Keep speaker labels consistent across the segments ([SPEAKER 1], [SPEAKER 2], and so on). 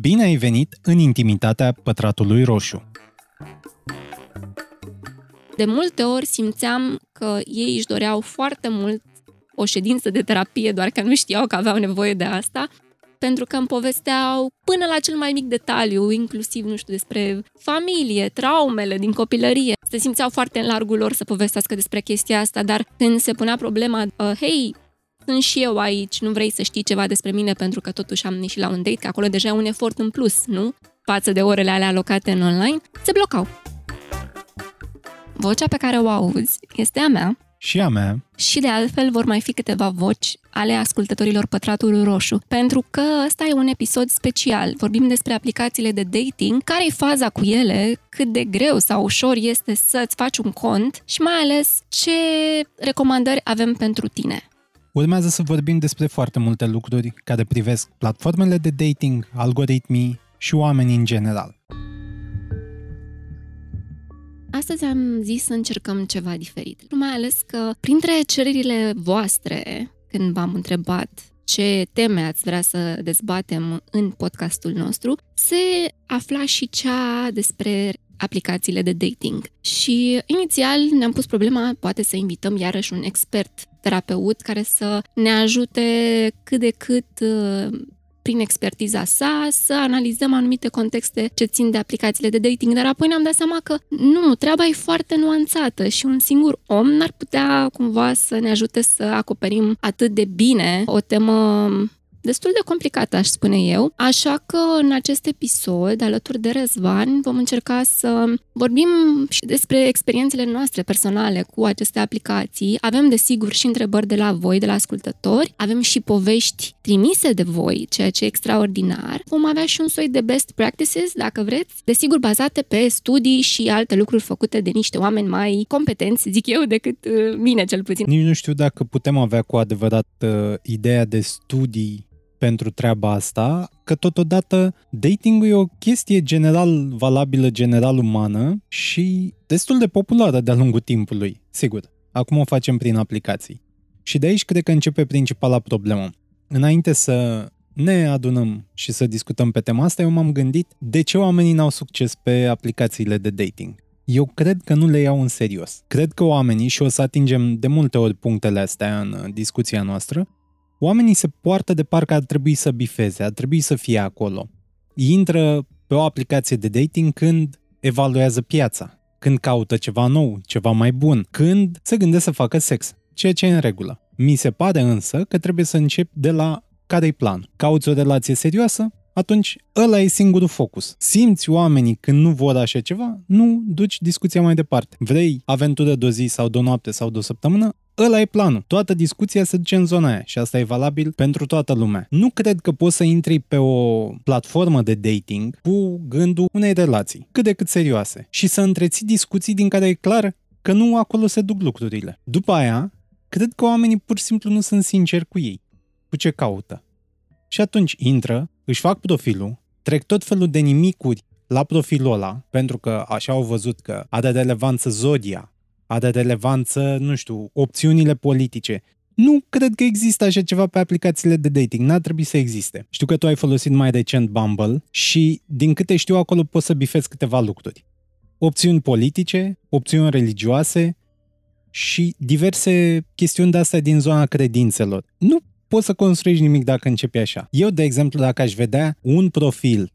[SPEAKER 1] Bine ai venit în intimitatea pătratului roșu.
[SPEAKER 2] De multe ori simțeam că ei își doreau foarte mult o ședință de terapie, doar că nu știau că aveau nevoie de asta, pentru că îmi povesteau până la cel mai mic detaliu, inclusiv, nu știu, despre familie, traumele din copilărie. Se simțeau foarte în largul lor să povestească despre chestia asta, dar când se punea problema, uh, hei, sunt și eu aici, nu vrei să știi ceva despre mine pentru că totuși am ieșit la un date, că acolo deja e un efort în plus, nu? Față de orele alea alocate în online, se blocau. Vocea pe care o auzi este a mea.
[SPEAKER 1] Și a mea.
[SPEAKER 2] Și de altfel vor mai fi câteva voci ale ascultătorilor Pătratul Roșu, pentru că ăsta e un episod special. Vorbim despre aplicațiile de dating, care e faza cu ele, cât de greu sau ușor este să-ți faci un cont și mai ales ce recomandări avem pentru tine.
[SPEAKER 1] Urmează să vorbim despre foarte multe lucruri care privesc platformele de dating, algoritmii și oamenii în general.
[SPEAKER 2] Astăzi am zis să încercăm ceva diferit, mai ales că printre cererile voastre, când v-am întrebat ce teme ați vrea să dezbatem în podcastul nostru, se afla și cea despre aplicațiile de dating. Și inițial ne-am pus problema, poate să invităm iarăși un expert terapeut care să ne ajute cât de cât uh, prin expertiza sa, să analizăm anumite contexte ce țin de aplicațiile de dating, dar apoi ne-am dat seama că nu, treaba e foarte nuanțată și un singur om n-ar putea cumva să ne ajute să acoperim atât de bine o temă destul de complicată, aș spune eu. Așa că în acest episod, alături de Răzvan, vom încerca să vorbim și despre experiențele noastre personale cu aceste aplicații. Avem, desigur, și întrebări de la voi, de la ascultători. Avem și povești trimise de voi, ceea ce e extraordinar. Vom avea și un soi de best practices, dacă vreți, desigur bazate pe studii și alte lucruri făcute de niște oameni mai competenți, zic eu, decât uh, mine cel puțin.
[SPEAKER 1] Nici nu știu dacă putem avea cu adevărat uh, ideea de studii pentru treaba asta, că totodată datingul e o chestie general valabilă, general umană și destul de populară de-a lungul timpului, sigur. Acum o facem prin aplicații. Și de aici cred că începe principala problemă. Înainte să ne adunăm și să discutăm pe tema asta, eu m-am gândit de ce oamenii n-au succes pe aplicațiile de dating. Eu cred că nu le iau în serios. Cred că oamenii, și o să atingem de multe ori punctele astea în discuția noastră, oamenii se poartă de parcă ar trebui să bifeze, ar trebui să fie acolo. Intră pe o aplicație de dating când evaluează piața, când caută ceva nou, ceva mai bun, când se gândește să facă sex, ceea ce e în regulă. Mi se pare însă că trebuie să încep de la care-i plan. Cauți o relație serioasă? Atunci ăla e singurul focus. Simți oamenii când nu vor așa ceva, nu duci discuția mai departe. Vrei aventură de o zi sau de o noapte sau de o săptămână? Ăla e planul. Toată discuția se duce în zona aia și asta e valabil pentru toată lumea. Nu cred că poți să intri pe o platformă de dating cu gândul unei relații, cât de cât serioase, și să întreții discuții din care e clar că nu acolo se duc lucrurile. După aia, cred că oamenii pur și simplu nu sunt sinceri cu ei, cu ce caută. Și atunci intră, își fac profilul, trec tot felul de nimicuri la profilul ăla, pentru că așa au văzut că are relevanță zodia, are relevanță, nu știu, opțiunile politice. Nu cred că există așa ceva pe aplicațiile de dating, n-ar trebui să existe. Știu că tu ai folosit mai recent Bumble și din câte știu acolo poți să bifezi câteva lucruri. Opțiuni politice, opțiuni religioase și diverse chestiuni de astea din zona credințelor. Nu poți să construiești nimic dacă începi așa. Eu, de exemplu, dacă aș vedea un profil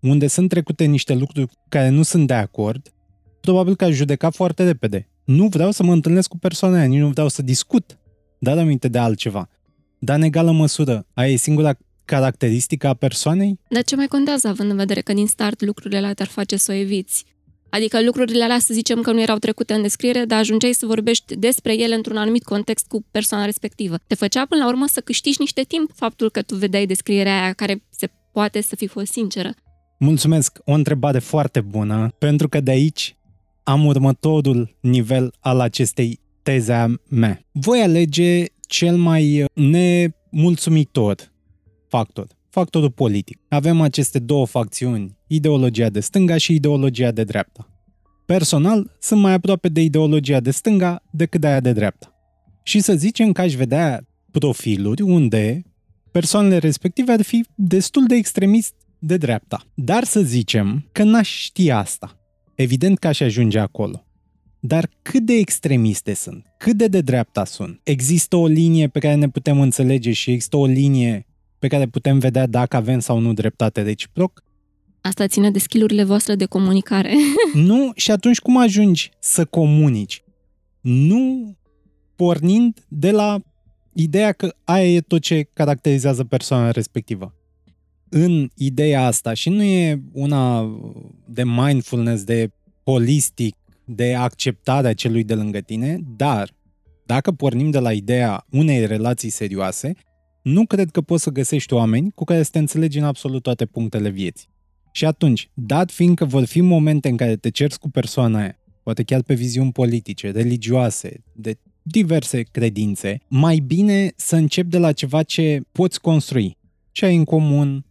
[SPEAKER 1] unde sunt trecute niște lucruri care nu sunt de acord, probabil că aș judeca foarte repede. Nu vreau să mă întâlnesc cu persoana aia, nici nu vreau să discut, dar aminte de altceva. Dar în egală măsură, aia e singura caracteristică a persoanei?
[SPEAKER 2] Dar ce mai contează, având în vedere că din start lucrurile alea te-ar face să o eviți? Adică lucrurile alea, să zicem că nu erau trecute în descriere, dar ajungeai să vorbești despre ele într-un anumit context cu persoana respectivă. Te făcea până la urmă să câștigi niște timp faptul că tu vedeai descrierea aia care se poate să fi fost sinceră.
[SPEAKER 1] Mulțumesc, o întrebare foarte bună, pentru că de aici am următorul nivel al acestei teze a mea. Voi alege cel mai nemulțumitor factor, factorul politic. Avem aceste două facțiuni, ideologia de stânga și ideologia de dreapta. Personal, sunt mai aproape de ideologia de stânga decât de aia de dreapta. Și să zicem că aș vedea profiluri unde persoanele respective ar fi destul de extremist de dreapta. Dar să zicem că n-aș ști asta. Evident că aș ajunge acolo. Dar cât de extremiste sunt? Cât de de dreapta sunt? Există o linie pe care ne putem înțelege și există o linie pe care putem vedea dacă avem sau nu dreptate reciproc?
[SPEAKER 2] Asta ține de skillurile voastre de comunicare.
[SPEAKER 1] nu, și atunci cum ajungi să comunici? Nu pornind de la ideea că aia e tot ce caracterizează persoana respectivă. În ideea asta, și nu e una de mindfulness, de holistic, de acceptarea celui de lângă tine, dar dacă pornim de la ideea unei relații serioase, nu cred că poți să găsești oameni cu care să te înțelegi în absolut toate punctele vieții. Și atunci, dat fiind că vor fi momente în care te cerți cu persoana aia, poate chiar pe viziuni politice, religioase, de diverse credințe, mai bine să începi de la ceva ce poți construi, ce ai în comun,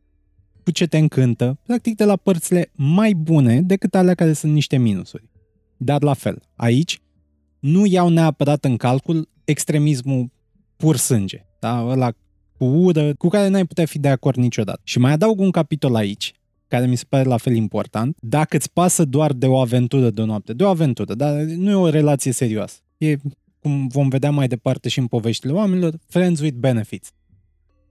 [SPEAKER 1] cu ce te încântă, practic de la părțile mai bune decât alea care sunt niște minusuri. Dar la fel, aici nu iau neapărat în calcul extremismul pur sânge, da? ăla cu ură, cu care n-ai putea fi de acord niciodată. Și mai adaug un capitol aici, care mi se pare la fel important. Dacă îți pasă doar de o aventură de o noapte, de o aventură, dar nu e o relație serioasă. E, cum vom vedea mai departe și în poveștile oamenilor, friends with benefits.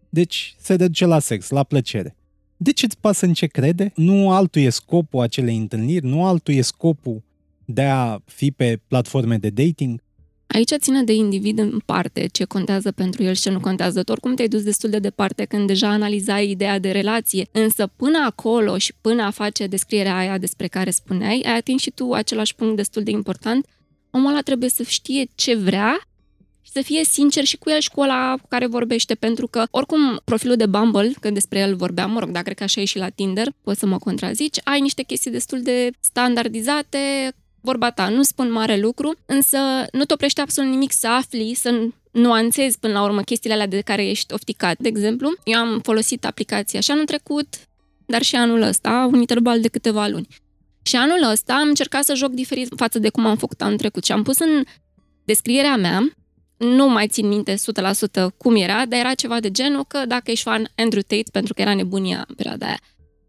[SPEAKER 1] Deci se duce la sex, la plăcere. De ce îți pasă în ce crede? Nu altul e scopul acelei întâlniri, nu altul e scopul de a fi pe platforme de dating?
[SPEAKER 2] Aici ține de individ în parte ce contează pentru el și ce nu contează. Oricum te-ai dus destul de departe când deja analizai ideea de relație, însă până acolo și până a face descrierea aia despre care spuneai, ai atins și tu același punct destul de important. Omul ăla trebuie să știe ce vrea și să fie sincer și cu el și cu ăla cu care vorbește, pentru că, oricum, profilul de Bumble, când despre el vorbeam, mă rog, dar cred că așa e și la Tinder, poți să mă contrazici, ai niște chestii destul de standardizate, vorba ta, nu spun mare lucru, însă nu te oprește absolut nimic să afli, să nuanțezi până la urmă chestiile alea de care ești ofticat. De exemplu, eu am folosit aplicația și anul trecut, dar și anul ăsta, un interval de câteva luni. Și anul ăsta am încercat să joc diferit față de cum am făcut anul trecut și am pus în descrierea mea, nu mai țin minte 100% cum era, dar era ceva de genul că dacă ești fan Andrew Tate, pentru că era nebunia în perioada aia,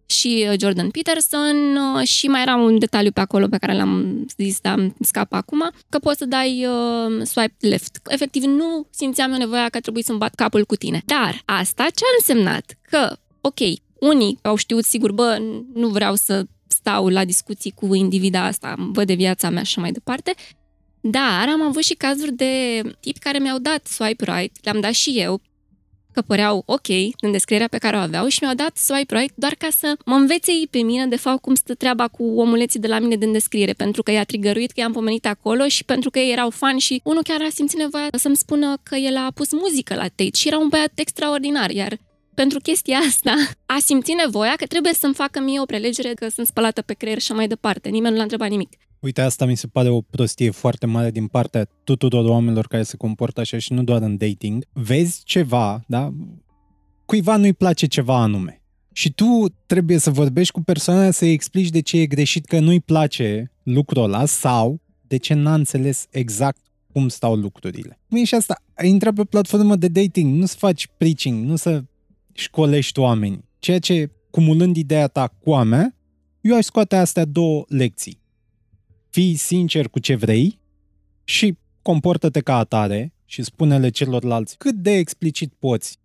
[SPEAKER 2] și uh, Jordan Peterson uh, și mai era un detaliu pe acolo pe care l-am zis, dar am scap acum, că poți să dai uh, swipe left. Efectiv, nu simțeam eu nevoia că trebuie să-mi bat capul cu tine. Dar asta ce a însemnat? Că, ok, unii au știut sigur, bă, nu vreau să stau la discuții cu individa asta, văd de viața mea și mai departe, dar am avut și cazuri de tipi care mi-au dat swipe right, le-am dat și eu, că păreau ok în descrierea pe care o aveau și mi-au dat swipe right doar ca să mă învețe ei pe mine de fapt cum stă treaba cu omuleții de la mine din descriere, pentru că i-a trigăruit că i-am pomenit acolo și pentru că ei erau fani și unul chiar a simțit nevoia să-mi spună că el a pus muzică la Tate și era un băiat extraordinar, iar pentru chestia asta a simțit nevoia că trebuie să-mi facă mie o prelegere că sunt spălată pe creier și mai departe. Nimeni nu l-a întrebat nimic.
[SPEAKER 1] Uite, asta mi se pare o prostie foarte mare din partea tuturor oamenilor care se comportă așa și nu doar în dating. Vezi ceva, da? Cuiva nu-i place ceva anume. Și tu trebuie să vorbești cu persoana să-i explici de ce e greșit că nu-i place lucrul ăla sau de ce n-a înțeles exact cum stau lucrurile. Nu e și asta. Ai intrat pe platformă de dating, nu să faci preaching, nu să școlești oameni. Ceea ce, cumulând ideea ta cu a mea, eu aș scoate astea două lecții fii sincer cu ce vrei și comportă-te ca atare și spune-le celorlalți cât de explicit poți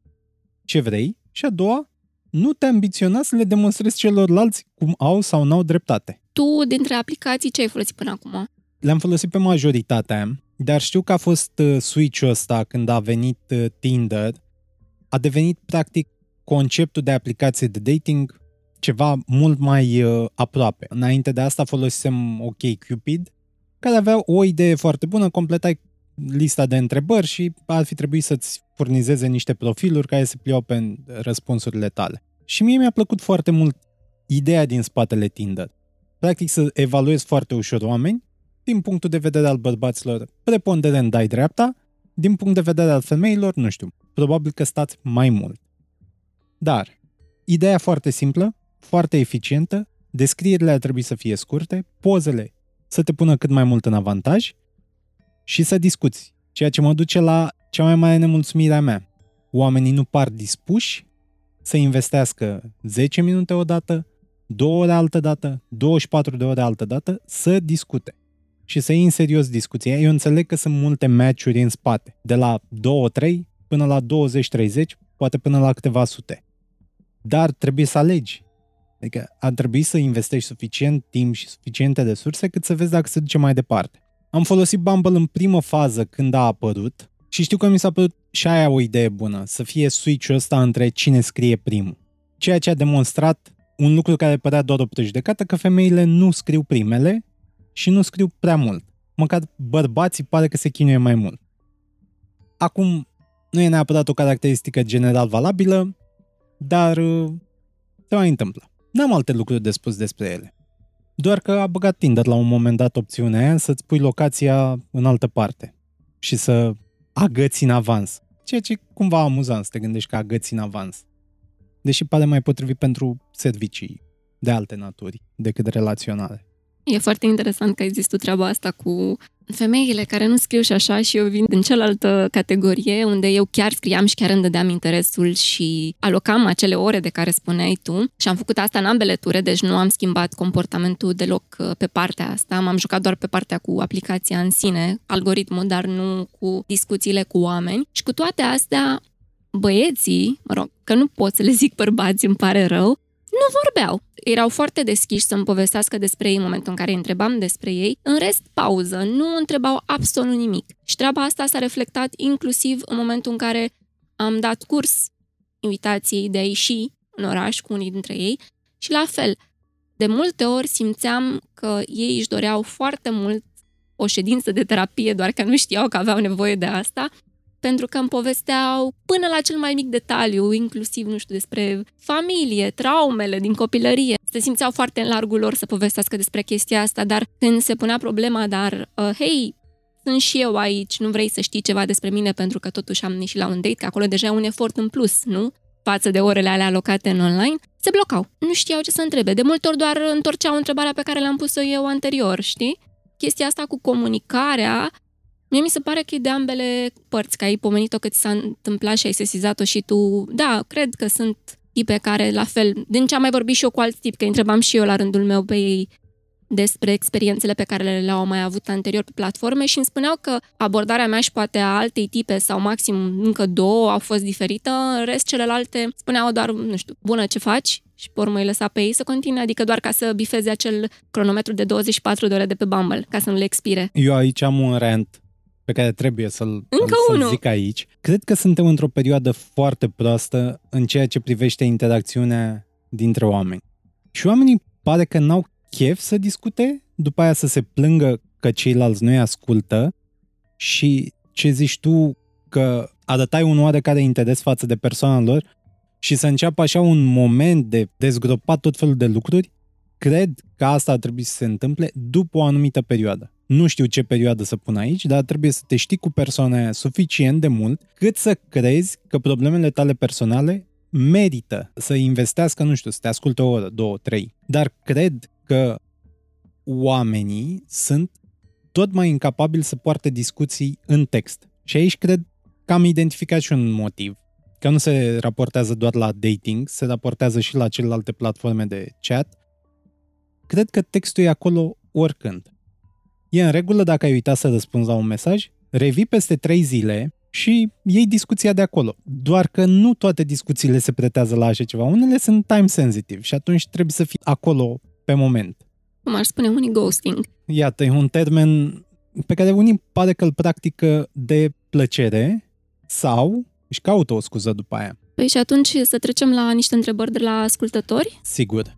[SPEAKER 1] ce vrei și a doua, nu te ambiționa să le demonstrezi celorlalți cum au sau n-au dreptate.
[SPEAKER 2] Tu, dintre aplicații, ce ai folosit până acum?
[SPEAKER 1] Le-am folosit pe majoritatea, dar știu că a fost uh, switch-ul ăsta când a venit uh, Tinder, a devenit practic conceptul de aplicație de dating ceva mult mai uh, aproape. Înainte de asta folosisem OK Cupid, care avea o idee foarte bună, completai lista de întrebări și ar fi trebuit să-ți furnizeze niște profiluri care se pliau pe răspunsurile tale. Și mie mi-a plăcut foarte mult ideea din spatele Tinder. Practic să evaluezi foarte ușor oameni, din punctul de vedere al bărbaților, preponderent dai dreapta, din punct de vedere al femeilor, nu știu, probabil că stați mai mult. Dar, ideea foarte simplă, foarte eficientă, descrierile ar trebui să fie scurte, pozele să te pună cât mai mult în avantaj și să discuți, ceea ce mă duce la cea mai mare nemulțumire a mea. Oamenii nu par dispuși să investească 10 minute odată, 2 ore altă dată, 24 de ore altă dată, să discute și să iei în serios discuția. Eu înțeleg că sunt multe match-uri în spate, de la 2-3 până la 20-30, poate până la câteva sute. Dar trebuie să alegi. Adică ar trebui să investești suficient timp și suficiente resurse cât să vezi dacă se duce mai departe. Am folosit Bumble în primă fază când a apărut și știu că mi s-a părut și aia o idee bună, să fie switch-ul ăsta între cine scrie primul. Ceea ce a demonstrat un lucru care părea doar o prejudecată, că femeile nu scriu primele și nu scriu prea mult. Măcar bărbații pare că se chinuie mai mult. Acum, nu e neapărat o caracteristică general valabilă, dar uh, se mai întâmplă. N-am alte lucruri de spus despre ele. Doar că a băgat Tinder la un moment dat opțiunea aia să-ți pui locația în altă parte și să agăți în avans. Ceea ce e cumva amuzant să te gândești că agăți în avans. Deși pare mai potrivit pentru servicii de alte naturi decât relaționale.
[SPEAKER 2] E foarte interesant că există treaba asta cu femeile care nu scriu și așa și eu vin în cealaltă categorie unde eu chiar scriam și chiar îmi dădeam interesul și alocam acele ore de care spuneai tu. Și am făcut asta în ambele ture, deci nu am schimbat comportamentul deloc uh, pe partea asta, m-am jucat doar pe partea cu aplicația în sine, algoritmul, dar nu cu discuțiile cu oameni. Și cu toate astea băieții, mă rog, că nu pot să le zic bărbați, îmi pare rău, nu vorbeau. Erau foarte deschiși să-mi povestească despre ei în momentul în care îi întrebam despre ei. În rest, pauză, nu întrebau absolut nimic. Și treaba asta s-a reflectat inclusiv în momentul în care am dat curs invitației de a ieși în oraș cu unii dintre ei și la fel, de multe ori simțeam că ei își doreau foarte mult o ședință de terapie, doar că nu știau că aveau nevoie de asta pentru că îmi povesteau până la cel mai mic detaliu, inclusiv, nu știu, despre familie, traumele din copilărie. Se simțeau foarte în largul lor să povestească despre chestia asta, dar când se punea problema, dar, uh, hei, sunt și eu aici, nu vrei să știi ceva despre mine pentru că totuși am ieșit la un date, că acolo deja e un efort în plus, nu? față de orele alea alocate în online, se blocau. Nu știau ce să întrebe. De multe ori doar întorceau întrebarea pe care le-am pus-o eu anterior, știi? Chestia asta cu comunicarea Mie mi se pare că e de ambele părți, că ai pomenit-o că ți s-a întâmplat și ai sesizat-o și tu. Da, cred că sunt tipe care, la fel, din ce am mai vorbit și eu cu alți tip, că întrebam și eu la rândul meu pe ei despre experiențele pe care le-au mai avut anterior pe platforme și îmi spuneau că abordarea mea și poate a altei tipe sau maxim încă două au fost diferită, în rest celelalte spuneau doar, nu știu, bună, ce faci? Și pe urmă îi lăsa pe ei să continue, adică doar ca să bifeze acel cronometru de 24 de ore de pe Bumble, ca să nu le expire.
[SPEAKER 1] Eu aici am un rent pe care trebuie să-l, Încă să zic aici. Cred că suntem într-o perioadă foarte proastă în ceea ce privește interacțiunea dintre oameni. Și oamenii pare că n-au chef să discute, după aia să se plângă că ceilalți nu-i ascultă și ce zici tu că arătai un oarecare interes față de persoana lor și să înceapă așa un moment de dezgropat tot felul de lucruri, cred că asta ar trebui să se întâmple după o anumită perioadă. Nu știu ce perioadă să pun aici, dar trebuie să te știi cu persoana suficient de mult cât să crezi că problemele tale personale merită să investească, nu știu, să te asculte o oră, două, trei. Dar cred că oamenii sunt tot mai incapabili să poarte discuții în text. Și aici cred că am identificat și un motiv. Că nu se raportează doar la dating, se raportează și la celelalte platforme de chat. Cred că textul e acolo oricând. E în regulă dacă ai uitat să răspunzi la un mesaj, revii peste trei zile și iei discuția de acolo. Doar că nu toate discuțiile se pretează la așa ceva. Unele sunt time sensitive și atunci trebuie să fii acolo pe moment.
[SPEAKER 2] Cum ar spune unii ghosting.
[SPEAKER 1] Iată, e un termen pe care unii pare că îl practică de plăcere sau își caută o scuză după aia.
[SPEAKER 2] Păi și atunci să trecem la niște întrebări de la ascultători?
[SPEAKER 1] Sigur.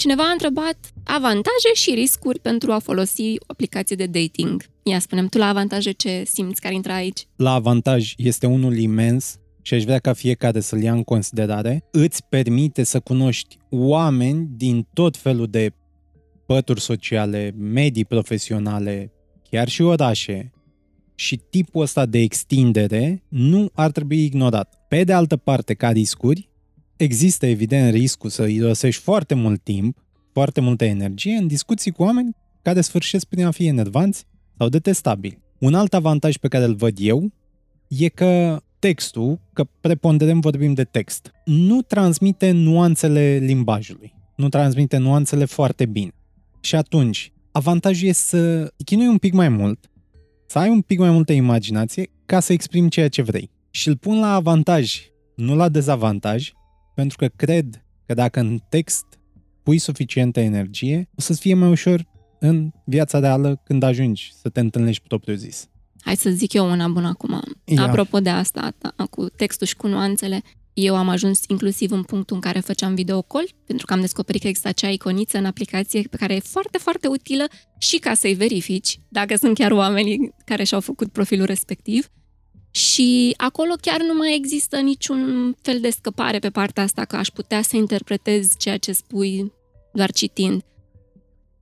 [SPEAKER 2] Cineva a întrebat avantaje și riscuri pentru a folosi o aplicație de dating. Ia spunem, tu la avantaje ce simți care intră aici?
[SPEAKER 1] La avantaj este unul imens și aș vrea ca fiecare să-l ia în considerare. Îți permite să cunoști oameni din tot felul de pături sociale, medii profesionale, chiar și orașe, și tipul ăsta de extindere nu ar trebui ignorat. Pe de altă parte, ca riscuri, există evident riscul să irosești foarte mult timp, foarte multă energie în discuții cu oameni care sfârșesc prin a fi enervanți sau detestabili. Un alt avantaj pe care îl văd eu e că textul, că preponderent vorbim de text, nu transmite nuanțele limbajului. Nu transmite nuanțele foarte bine. Și atunci, avantajul e să chinui un pic mai mult, să ai un pic mai multă imaginație ca să exprimi ceea ce vrei. Și îl pun la avantaj, nu la dezavantaj, pentru că cred că dacă în text pui suficientă energie, o să-ți fie mai ușor în viața reală când ajungi să te întâlnești propriu zis.
[SPEAKER 2] Hai să zic eu una bună acum.
[SPEAKER 1] Ia.
[SPEAKER 2] Apropo de asta, ta, cu textul și cu nuanțele, eu am ajuns inclusiv în punctul în care făceam videocall, pentru că am descoperit că există acea iconiță în aplicație pe care e foarte, foarte utilă și ca să-i verifici, dacă sunt chiar oamenii care și-au făcut profilul respectiv. Și acolo chiar nu mai există niciun fel de scăpare pe partea asta, că aș putea să interpretez ceea ce spui doar citind.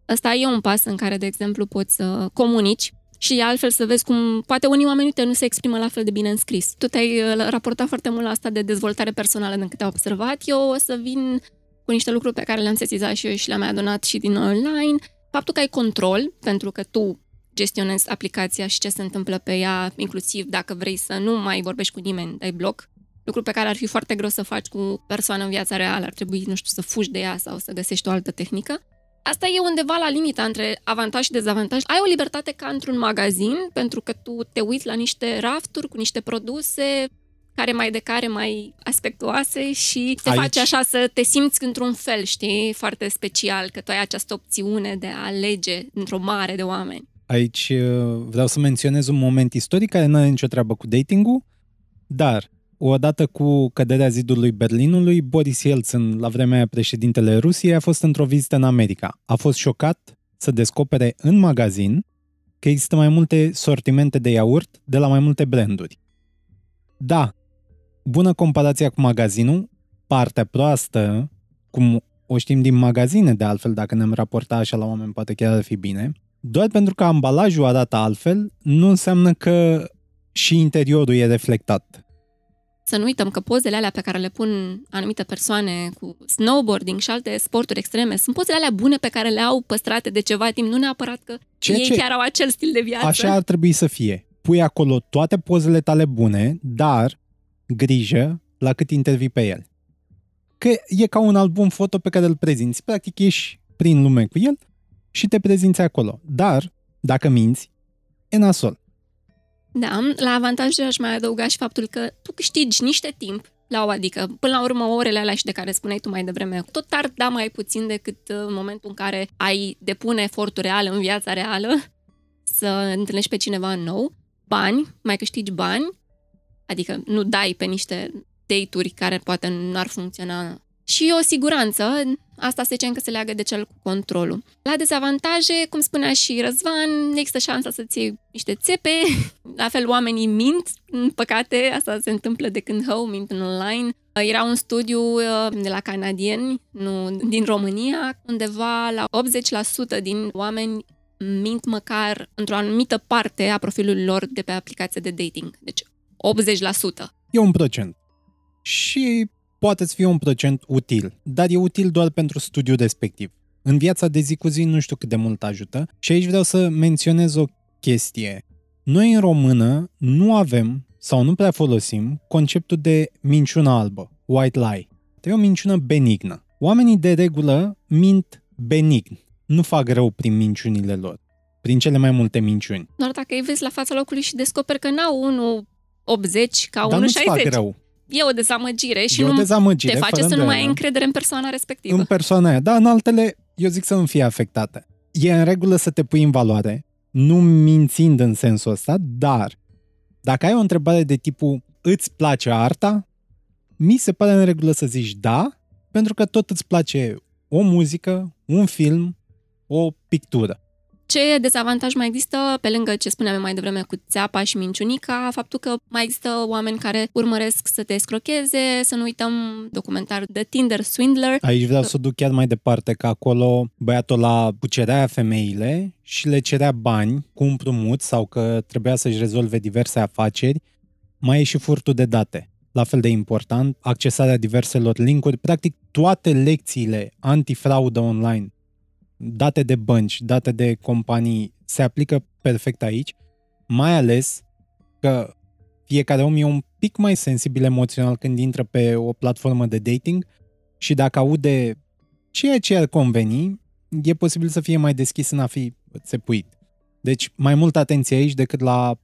[SPEAKER 2] Ăsta e un pas în care, de exemplu, poți să comunici și altfel să vezi cum poate unii oameni uite, nu se exprimă la fel de bine în scris. Tu te-ai uh, raportat foarte mult la asta de dezvoltare personală din câte am observat. Eu o să vin cu niște lucruri pe care le-am sesizat și eu și le-am mai adunat și din online. Faptul că ai control, pentru că tu gestionezi aplicația și ce se întâmplă pe ea, inclusiv dacă vrei să nu mai vorbești cu nimeni, dai bloc, lucru pe care ar fi foarte greu să faci cu persoană în viața reală, ar trebui, nu știu, să fugi de ea sau să găsești o altă tehnică. Asta e undeva la limita între avantaj și dezavantaj. Ai o libertate ca într-un magazin, pentru că tu te uiți la niște rafturi cu niște produse care mai de care mai aspectuoase și te
[SPEAKER 1] Aici-
[SPEAKER 2] face așa să te simți într-un fel, știi, foarte special, că tu ai această opțiune de a alege într-o mare de oameni.
[SPEAKER 1] Aici uh, vreau să menționez un moment istoric care nu are nicio treabă cu datingul, dar odată cu căderea zidului Berlinului, Boris Yeltsin, la vremea aia președintele Rusiei, a fost într-o vizită în America. A fost șocat să descopere în magazin că există mai multe sortimente de iaurt de la mai multe branduri. Da, bună comparația cu magazinul, partea proastă, cum o știm din magazine de altfel, dacă ne-am raportat așa la oameni, poate chiar ar fi bine, doar pentru că ambalajul arată altfel, nu înseamnă că și interiorul e reflectat.
[SPEAKER 2] Să nu uităm că pozele alea pe care le pun anumite persoane cu snowboarding și alte sporturi extreme sunt pozele alea bune pe care le au păstrate de ceva timp, nu neapărat că
[SPEAKER 1] Ceea
[SPEAKER 2] ei
[SPEAKER 1] ce-
[SPEAKER 2] chiar au acel stil de viață.
[SPEAKER 1] Așa ar trebui să fie. Pui acolo toate pozele tale bune, dar grijă la cât intervii pe el. Că e ca un album foto pe care îl prezinți. Practic ieși prin lume cu el și te prezinți acolo. Dar, dacă minți, e nasol.
[SPEAKER 2] Da, la avantaje aș mai adăuga și faptul că tu câștigi niște timp la o adică, până la urmă, orele alea și de care spuneai tu mai devreme, tot ar da mai puțin decât uh, în momentul în care ai depune efortul real în viața reală să întâlnești pe cineva nou, bani, mai câștigi bani, adică nu dai pe niște date-uri care poate nu ar funcționa și o siguranță, asta se zicem că se leagă de cel cu controlul. La dezavantaje, cum spunea și Răzvan, există șansa să-ți iei niște țepe, la fel oamenii mint, în păcate, asta se întâmplă de când hău, mint în online. Era un studiu uh, de la canadieni, nu din România, undeva la 80% din oameni mint măcar într-o anumită parte a profilului lor de pe aplicația de dating. Deci 80%.
[SPEAKER 1] E un procent. Și poate să fie un procent util, dar e util doar pentru studiul respectiv. În viața de zi cu zi nu știu cât de mult ajută și aici vreau să menționez o chestie. Noi în română nu avem sau nu prea folosim conceptul de minciună albă, white lie. E o minciună benignă. Oamenii de regulă mint benign, nu fac rău prin minciunile lor, prin cele mai multe minciuni.
[SPEAKER 2] Doar dacă îi vezi la fața locului și descoperi că n-au 1,80 ca
[SPEAKER 1] Dar nu-ți fac
[SPEAKER 2] 1,60.
[SPEAKER 1] rău.
[SPEAKER 2] E o dezamăgire și
[SPEAKER 1] e o
[SPEAKER 2] nu
[SPEAKER 1] dezamăgire,
[SPEAKER 2] te face
[SPEAKER 1] fără
[SPEAKER 2] să nu mai ai
[SPEAKER 1] îndoială.
[SPEAKER 2] încredere în persoana respectivă.
[SPEAKER 1] în persoana aia. Da, în altele, eu zic să nu fie afectată. E în regulă să te pui în valoare, nu mințind în sensul ăsta, dar dacă ai o întrebare de tipul îți place arta, mi se pare în regulă să zici da, pentru că tot îți place o muzică, un film, o pictură.
[SPEAKER 2] Ce dezavantaj mai există, pe lângă ce spuneam eu mai devreme cu țeapa și minciunica, faptul că mai există oameni care urmăresc să te escrocheze, să nu uităm documentar de Tinder Swindler,
[SPEAKER 1] Aici vreau să o duc chiar mai departe, că acolo băiatul la cucerea femeile și le cerea bani cu împrumut sau că trebuia să-și rezolve diverse afaceri, mai e și furtul de date. La fel de important, accesarea diverselor linkuri, practic toate lecțiile antifraudă online, date de bănci, date de companii, se aplică perfect aici Mai ales că fiecare om e un pic mai sensibil emoțional când intră pe o platformă de dating și dacă aude ceea ce ar conveni, e posibil să fie mai deschis în a fi țepuit. Deci mai mult atenție aici decât la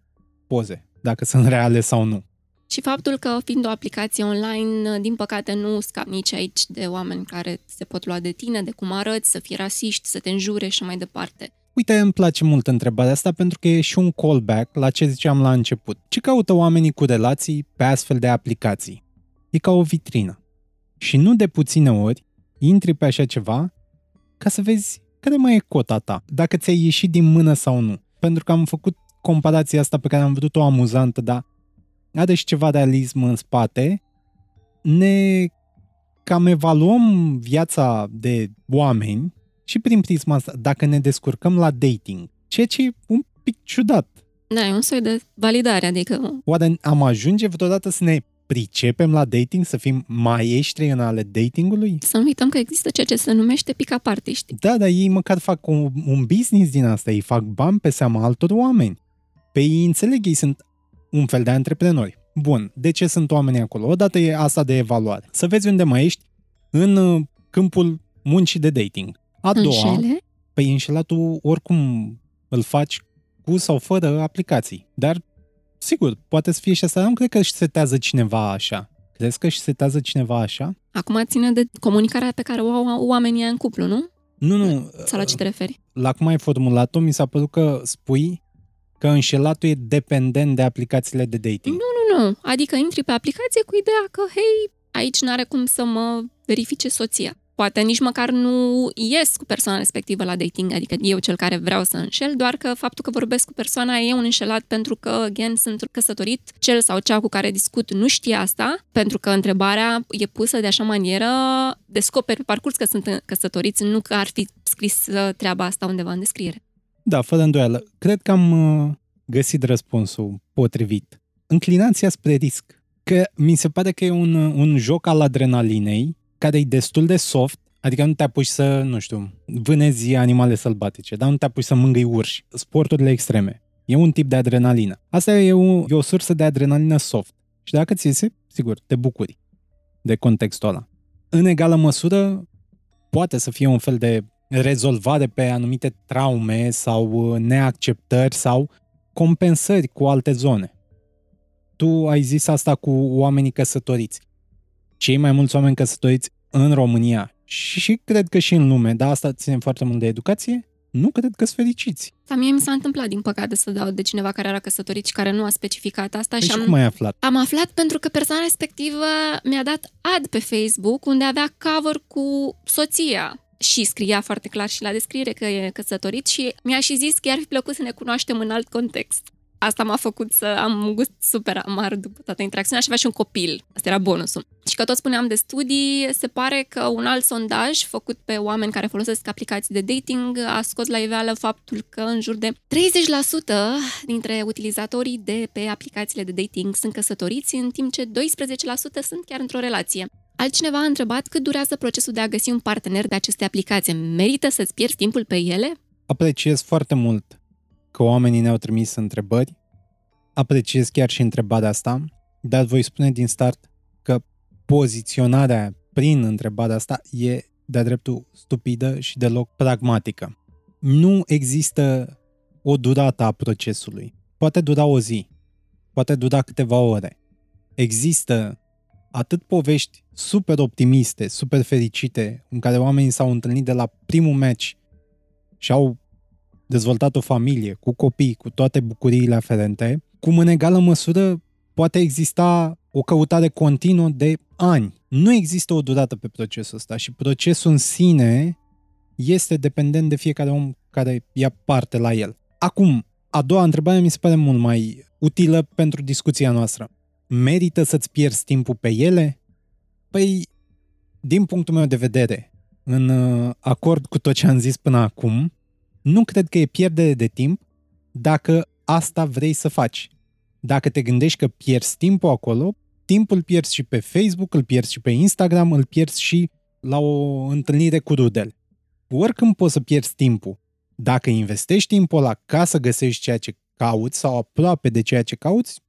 [SPEAKER 1] poze, dacă sunt reale sau nu.
[SPEAKER 2] Și faptul că, fiind o aplicație online, din păcate nu scap nici aici de oameni care se pot lua de tine, de cum arăți, să fii rasiști, să te înjure și mai departe.
[SPEAKER 1] Uite, îmi place mult întrebarea asta pentru că e și un callback la ce ziceam la început. Ce caută oamenii cu relații pe astfel de aplicații? E ca o vitrină. Și nu de puține ori intri pe așa ceva ca să vezi care mai e cota ta, dacă ți-ai ieșit din mână sau nu. Pentru că am făcut comparația asta pe care am văzut-o amuzantă, dar are și ceva realism în spate. Ne cam evaluăm viața de oameni și prin prisma asta, dacă ne descurcăm la dating, ceea ce e un pic ciudat.
[SPEAKER 2] Da, e un soi de validare, adică...
[SPEAKER 1] Oare am ajunge vreodată să ne pricepem la dating, să fim maestri în ale datingului?
[SPEAKER 2] Să nu uităm că există ceea ce se numește pick up artist.
[SPEAKER 1] Da, dar ei măcar fac un, un business din asta, ei fac bani pe seama altor oameni. Pe ei înțeleg, ei sunt un fel de antreprenori. Bun, de ce sunt oamenii acolo? Odată e asta de evaluare. Să vezi unde mai ești în uh, câmpul muncii de dating. A doua,
[SPEAKER 2] Înșele?
[SPEAKER 1] păi înșelatul oricum îl faci cu sau fără aplicații. Dar, sigur, poate să fie și asta. Nu cred că își setează cineva așa. Crezi că își setează cineva așa?
[SPEAKER 2] Acum ține de comunicarea pe care o au oamenii în cuplu, nu?
[SPEAKER 1] Nu, nu.
[SPEAKER 2] Sau la ce te referi?
[SPEAKER 1] La cum ai formulat-o, mi s-a părut că spui că înșelatul e dependent de aplicațiile de dating.
[SPEAKER 2] Nu, nu, nu. Adică intri pe aplicație cu ideea că, hei, aici n-are cum să mă verifice soția. Poate nici măcar nu ies cu persoana respectivă la dating, adică eu cel care vreau să înșel, doar că faptul că vorbesc cu persoana e un înșelat pentru că, again, sunt căsătorit, cel sau cea cu care discut nu știe asta, pentru că întrebarea e pusă de așa manieră, descoperi pe parcurs că sunt căsătoriți, nu că ar fi scris uh, treaba asta undeva în descriere.
[SPEAKER 1] Da, fără îndoială. Cred că am uh, găsit răspunsul potrivit. Înclinația spre risc. Că mi se pare că e un, uh, un joc al adrenalinei care e destul de soft, adică nu te apuci să, nu știu, vânezi animale sălbatice, dar nu te apuci să mângâi urși, sporturile extreme. E un tip de adrenalină. Asta e o, e o sursă de adrenalină soft. Și dacă ți iese, sigur, te bucuri de contextul ăla. În egală măsură, poate să fie un fel de rezolvare pe anumite traume sau uh, neacceptări sau compensări cu alte zone. Tu ai zis asta cu oamenii căsătoriți. Cei mai mulți oameni căsătoriți în România și, și cred că și în lume, dar asta ține foarte mult de educație, nu cred că sunt fericiți.
[SPEAKER 2] Dar mie mi s-a întâmplat, din păcate, să dau de cineva care era căsătorit și care nu a specificat asta.
[SPEAKER 1] Păi
[SPEAKER 2] și
[SPEAKER 1] și
[SPEAKER 2] am,
[SPEAKER 1] cum ai aflat?
[SPEAKER 2] am aflat pentru că persoana respectivă mi-a dat ad pe Facebook unde avea cover cu soția și scria foarte clar și la descriere că e căsătorit și mi-a și zis că i-ar fi plăcut să ne cunoaștem în alt context. Asta m-a făcut să am un gust super amar după toată interacțiunea și avea și un copil. Asta era bonusul. Și că tot spuneam de studii, se pare că un alt sondaj făcut pe oameni care folosesc aplicații de dating a scos la iveală faptul că în jur de 30% dintre utilizatorii de pe aplicațiile de dating sunt căsătoriți, în timp ce 12% sunt chiar într-o relație. Altcineva a întrebat cât durează procesul de a găsi un partener de aceste aplicații. Merită să-ți pierzi timpul pe ele?
[SPEAKER 1] Apreciez foarte mult că oamenii ne-au trimis întrebări. Apreciez chiar și întrebarea asta, dar voi spune din start că poziționarea prin întrebarea asta e de-a dreptul stupidă și deloc pragmatică. Nu există o durată a procesului. Poate dura o zi, poate dura câteva ore. Există atât povești super optimiste, super fericite, în care oamenii s-au întâlnit de la primul match și au dezvoltat o familie, cu copii, cu toate bucuriile aferente, cum în egală măsură poate exista o căutare continuă de ani. Nu există o durată pe procesul ăsta și procesul în sine este dependent de fiecare om care ia parte la el. Acum, a doua întrebare mi se pare mult mai utilă pentru discuția noastră. Merită să-ți pierzi timpul pe ele? Păi, din punctul meu de vedere, în uh, acord cu tot ce am zis până acum, nu cred că e pierdere de timp dacă asta vrei să faci. Dacă te gândești că pierzi timpul acolo, timpul pierzi și pe Facebook, îl pierzi și pe Instagram, îl pierzi și la o întâlnire cu rudele. Oricând poți să pierzi timpul. Dacă investești timpul ăla ca să găsești ceea ce cauți sau aproape de ceea ce cauți,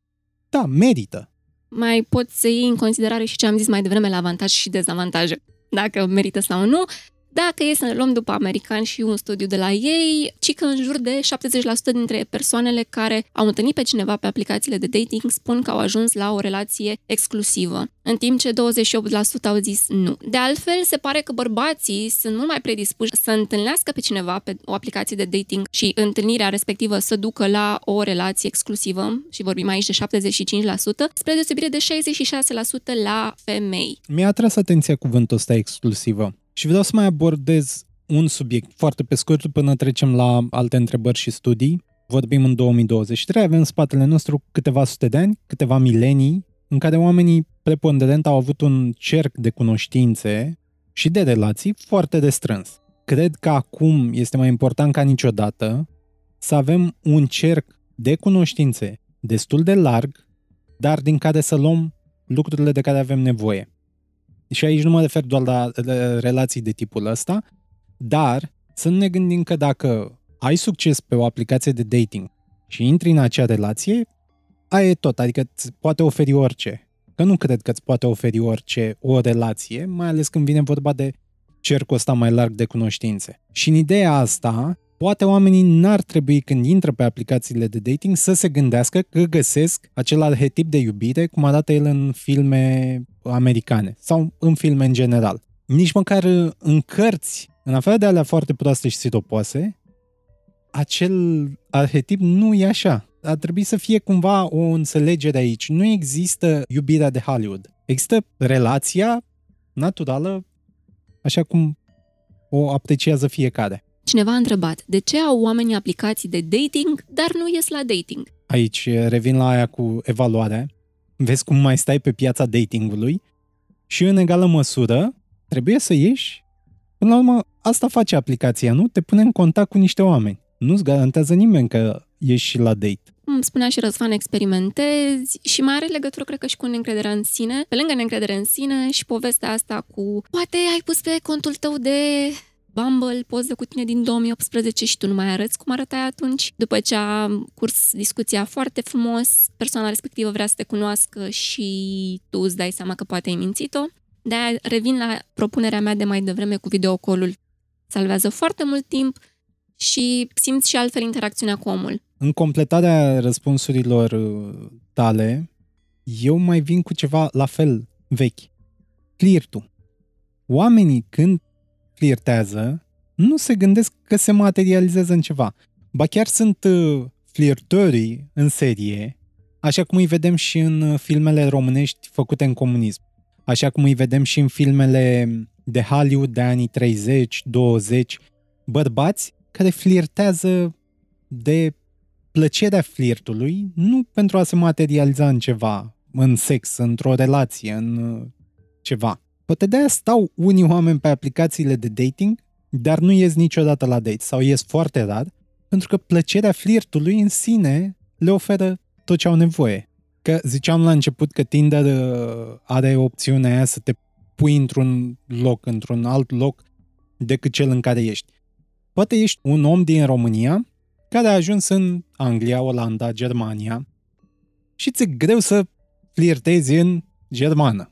[SPEAKER 1] da, merită.
[SPEAKER 2] Mai poți să iei în considerare și ce am zis mai devreme la avantaje și dezavantaje, dacă merită sau nu. Dacă e să ne luăm după americani și un studiu de la ei, ci că în jur de 70% dintre persoanele care au întâlnit pe cineva pe aplicațiile de dating spun că au ajuns la o relație exclusivă, în timp ce 28% au zis nu. De altfel, se pare că bărbații sunt mult mai predispuși să întâlnească pe cineva pe o aplicație de dating și întâlnirea respectivă să ducă la o relație exclusivă, și vorbim aici de 75%, spre deosebire de 66% la femei.
[SPEAKER 1] Mi-a atras atenția cuvântul ăsta exclusivă. Și vreau să mai abordez un subiect foarte pe scurt până trecem la alte întrebări și studii. Vorbim în 2023, avem în spatele nostru câteva sute de ani, câteva milenii, în care oamenii preponderent au avut un cerc de cunoștințe și de relații foarte de strâns. Cred că acum este mai important ca niciodată să avem un cerc de cunoștințe destul de larg, dar din care să luăm lucrurile de care avem nevoie. Și aici nu mă refer doar la relații de tipul ăsta, dar să nu ne gândim că dacă ai succes pe o aplicație de dating și intri în acea relație, aia e tot, adică îți poate oferi orice. Că nu cred că îți poate oferi orice o relație, mai ales când vine vorba de cercul ăsta mai larg de cunoștințe. Și în ideea asta, poate oamenii n-ar trebui când intră pe aplicațiile de dating să se gândească că găsesc acel arhetip de iubire cum arată el în filme americane sau în filme în general. Nici măcar în cărți, în afară de alea foarte proaste și sitopoase, acel arhetip nu e așa. Ar trebui să fie cumva o înțelegere aici. Nu există iubirea de Hollywood. Există relația naturală așa cum o apreciază fiecare.
[SPEAKER 2] Cineva a întrebat, de ce au oamenii aplicații de dating, dar nu ies la dating?
[SPEAKER 1] Aici revin la aia cu evaluarea. Vezi cum mai stai pe piața datingului și în egală măsură trebuie să ieși. Până la urmă, asta face aplicația, nu? Te pune în contact cu niște oameni. Nu-ți garantează nimeni că ieși și la date.
[SPEAKER 2] Cum spunea și Răzvan, experimentezi și mai are legătură, cred că, și cu neîncrederea în sine. Pe lângă neîncredere în sine și povestea asta cu poate ai pus pe contul tău de Bumble poze cu tine din 2018 și tu nu mai arăți cum arătai atunci. După ce a curs discuția foarte frumos, persoana respectivă vrea să te cunoască și tu îți dai seama că poate ai mințit-o. de revin la propunerea mea de mai devreme cu videocolul. Salvează foarte mult timp și simți și altfel interacțiunea cu omul.
[SPEAKER 1] În completarea răspunsurilor uh, tale, eu mai vin cu ceva la fel vechi. Flirtul. Oamenii când flirtează, nu se gândesc că se materializează în ceva. Ba chiar sunt uh, flirtorii în serie, așa cum îi vedem și în uh, filmele românești făcute în comunism. Așa cum îi vedem și în filmele de Hollywood de anii 30-20, bărbați care flirtează de plăcerea flirtului, nu pentru a se materializa în ceva, în sex, într-o relație, în uh, ceva, Poate de-aia stau unii oameni pe aplicațiile de dating, dar nu ies niciodată la date sau ies foarte rar, pentru că plăcerea flirtului în sine le oferă tot ce au nevoie. Că ziceam la început că Tinder uh, are opțiunea aia să te pui într-un loc, într-un alt loc decât cel în care ești. Poate ești un om din România care a ajuns în Anglia, Olanda, Germania și ți-e greu să flirtezi în germană.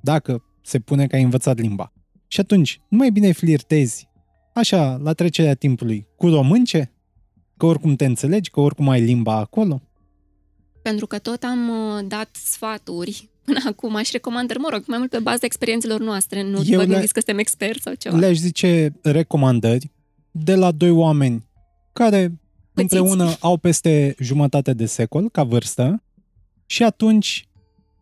[SPEAKER 1] Dacă se pune că ai învățat limba. Și atunci, nu mai bine flirtezi, așa, la trecerea timpului, cu românce? Că oricum te înțelegi, că oricum ai limba acolo?
[SPEAKER 2] Pentru că tot am uh, dat sfaturi până acum și recomandări, mă rog, mai mult pe baza experiențelor noastre, nu Eu vă le... că suntem experți sau ceva.
[SPEAKER 1] Le-aș zice recomandări de la doi oameni care Pățiți. împreună au peste jumătate de secol ca vârstă și atunci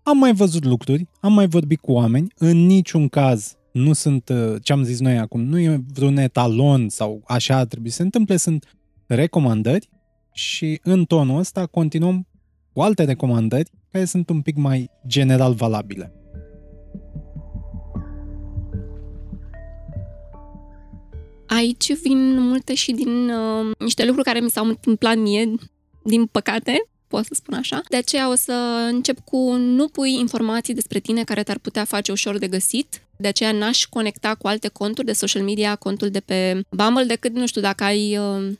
[SPEAKER 1] am mai văzut lucruri, am mai vorbit cu oameni, în niciun caz nu sunt, uh, ce am zis noi acum, nu e vreun etalon sau așa trebuie să se întâmple, sunt recomandări și în tonul ăsta continuăm cu alte recomandări care sunt un pic mai general valabile.
[SPEAKER 2] Aici vin multe și din uh, niște lucruri care mi s-au întâmplat mie, din păcate, pot să spun așa. De aceea o să încep cu nu pui informații despre tine care te-ar putea face ușor de găsit. De aceea n-aș conecta cu alte conturi de social media, contul de pe Bumble, decât, nu știu, dacă ai uh,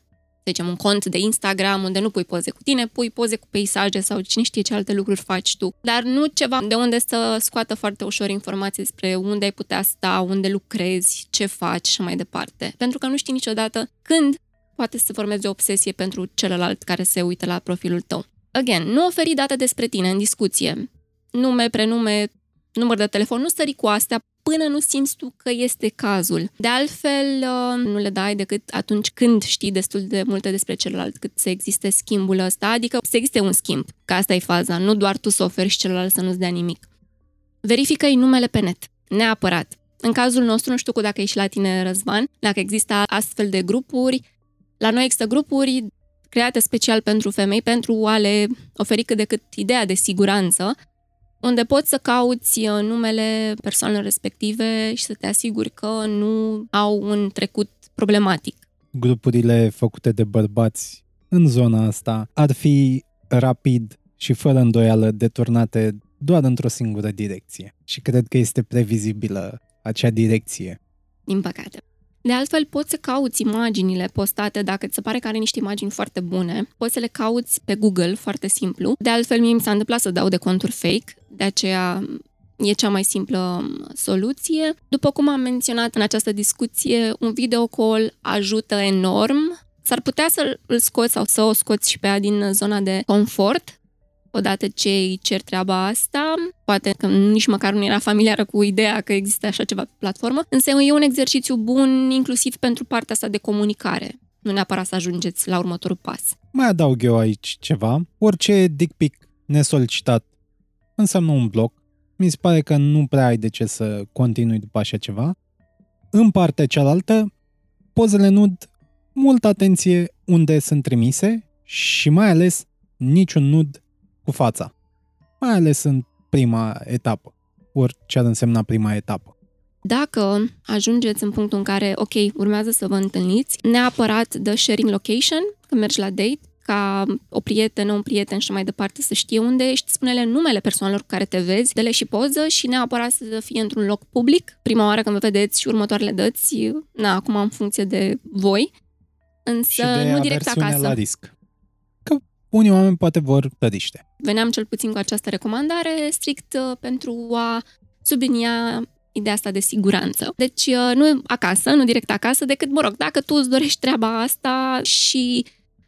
[SPEAKER 2] să zicem, un cont de Instagram unde nu pui poze cu tine, pui poze cu peisaje sau cine știe ce alte lucruri faci tu, dar nu ceva de unde să scoată foarte ușor informații despre unde ai putea sta, unde lucrezi, ce faci și mai departe. Pentru că nu știi niciodată când poate să formeze o obsesie pentru celălalt care se uită la profilul tău. Again, nu oferi date despre tine în discuție. Nume, prenume, număr de telefon, nu sări cu astea până nu simți tu că este cazul. De altfel, uh, nu le dai decât atunci când știi destul de multe despre celălalt, cât să existe schimbul ăsta, adică să existe un schimb, că asta e faza, nu doar tu să oferi și celălalt să nu-ți dea nimic. Verifică-i numele pe net, neapărat. În cazul nostru, nu știu cu dacă ești la tine, Răzvan, dacă există astfel de grupuri, la noi există grupuri create special pentru femei, pentru a le oferi cât de cât ideea de siguranță, unde poți să cauți uh, numele persoanelor respective și să te asiguri că nu au un trecut problematic.
[SPEAKER 1] Grupurile făcute de bărbați în zona asta ar fi rapid și fără îndoială deturnate doar într-o singură direcție. Și cred că este previzibilă acea direcție.
[SPEAKER 2] Din păcate. De altfel, poți să cauți imaginile postate, dacă ți se pare că are niște imagini foarte bune, poți să le cauți pe Google, foarte simplu. De altfel, mie mi s-a întâmplat să dau de conturi fake, de aceea e cea mai simplă soluție. După cum am menționat în această discuție, un video call ajută enorm. S-ar putea să îl scoți sau să o scoți și pe ea din zona de confort, odată ce îi cer treaba asta, poate că nici măcar nu era familiară cu ideea că există așa ceva pe platformă, însă e un exercițiu bun inclusiv pentru partea asta de comunicare. Nu neapărat să ajungeți la următorul pas.
[SPEAKER 1] Mai adaug eu aici ceva. Orice dick pic nesolicitat înseamnă un bloc. Mi se pare că nu prea ai de ce să continui după așa ceva. În partea cealaltă, pozele nud multă atenție unde sunt trimise și mai ales niciun nud cu fața. Mai ales în prima etapă, orice ar însemna prima etapă.
[SPEAKER 2] Dacă ajungeți în punctul în care, ok, urmează să vă întâlniți, neapărat de sharing location, când mergi la date, ca o prietenă, un prieten și mai departe să știe unde ești, spune-le numele persoanelor cu care te vezi, dă-le și poză și neapărat să fie într-un loc public. Prima oară când vă vedeți și următoarele dăți, na, acum în funcție de voi, însă
[SPEAKER 1] și de
[SPEAKER 2] nu direct acasă.
[SPEAKER 1] la risc. Că unii oameni poate vor tăriște.
[SPEAKER 2] Veneam cel puțin cu această recomandare strict uh, pentru a sublinia ideea asta de siguranță. Deci uh, nu acasă, nu direct acasă, decât, mă rog, dacă tu îți dorești treaba asta și